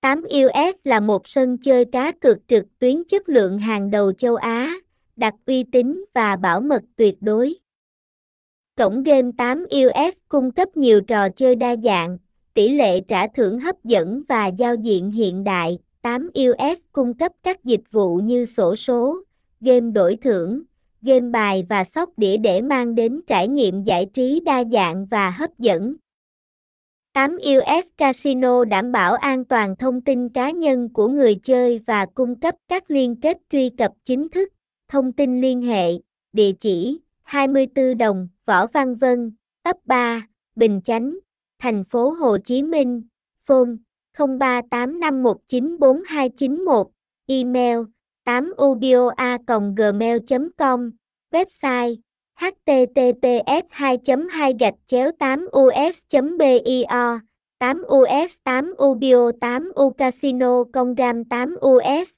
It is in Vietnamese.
8US là một sân chơi cá cược trực tuyến chất lượng hàng đầu châu Á, đặt uy tín và bảo mật tuyệt đối. Cổng game 8US cung cấp nhiều trò chơi đa dạng, tỷ lệ trả thưởng hấp dẫn và giao diện hiện đại. 8US cung cấp các dịch vụ như sổ số, game đổi thưởng, game bài và sóc đĩa để mang đến trải nghiệm giải trí đa dạng và hấp dẫn. 8US Casino đảm bảo an toàn thông tin cá nhân của người chơi và cung cấp các liên kết truy cập chính thức, thông tin liên hệ, địa chỉ 24 Đồng, Võ Văn Vân, ấp 3, Bình Chánh, thành phố Hồ Chí Minh, phone 0385194291, email 8ubioa.gmail.com, website https 2 2 gạch chéo 8 us bio 8 us 8 ubio 8 u casino, con gam 8 us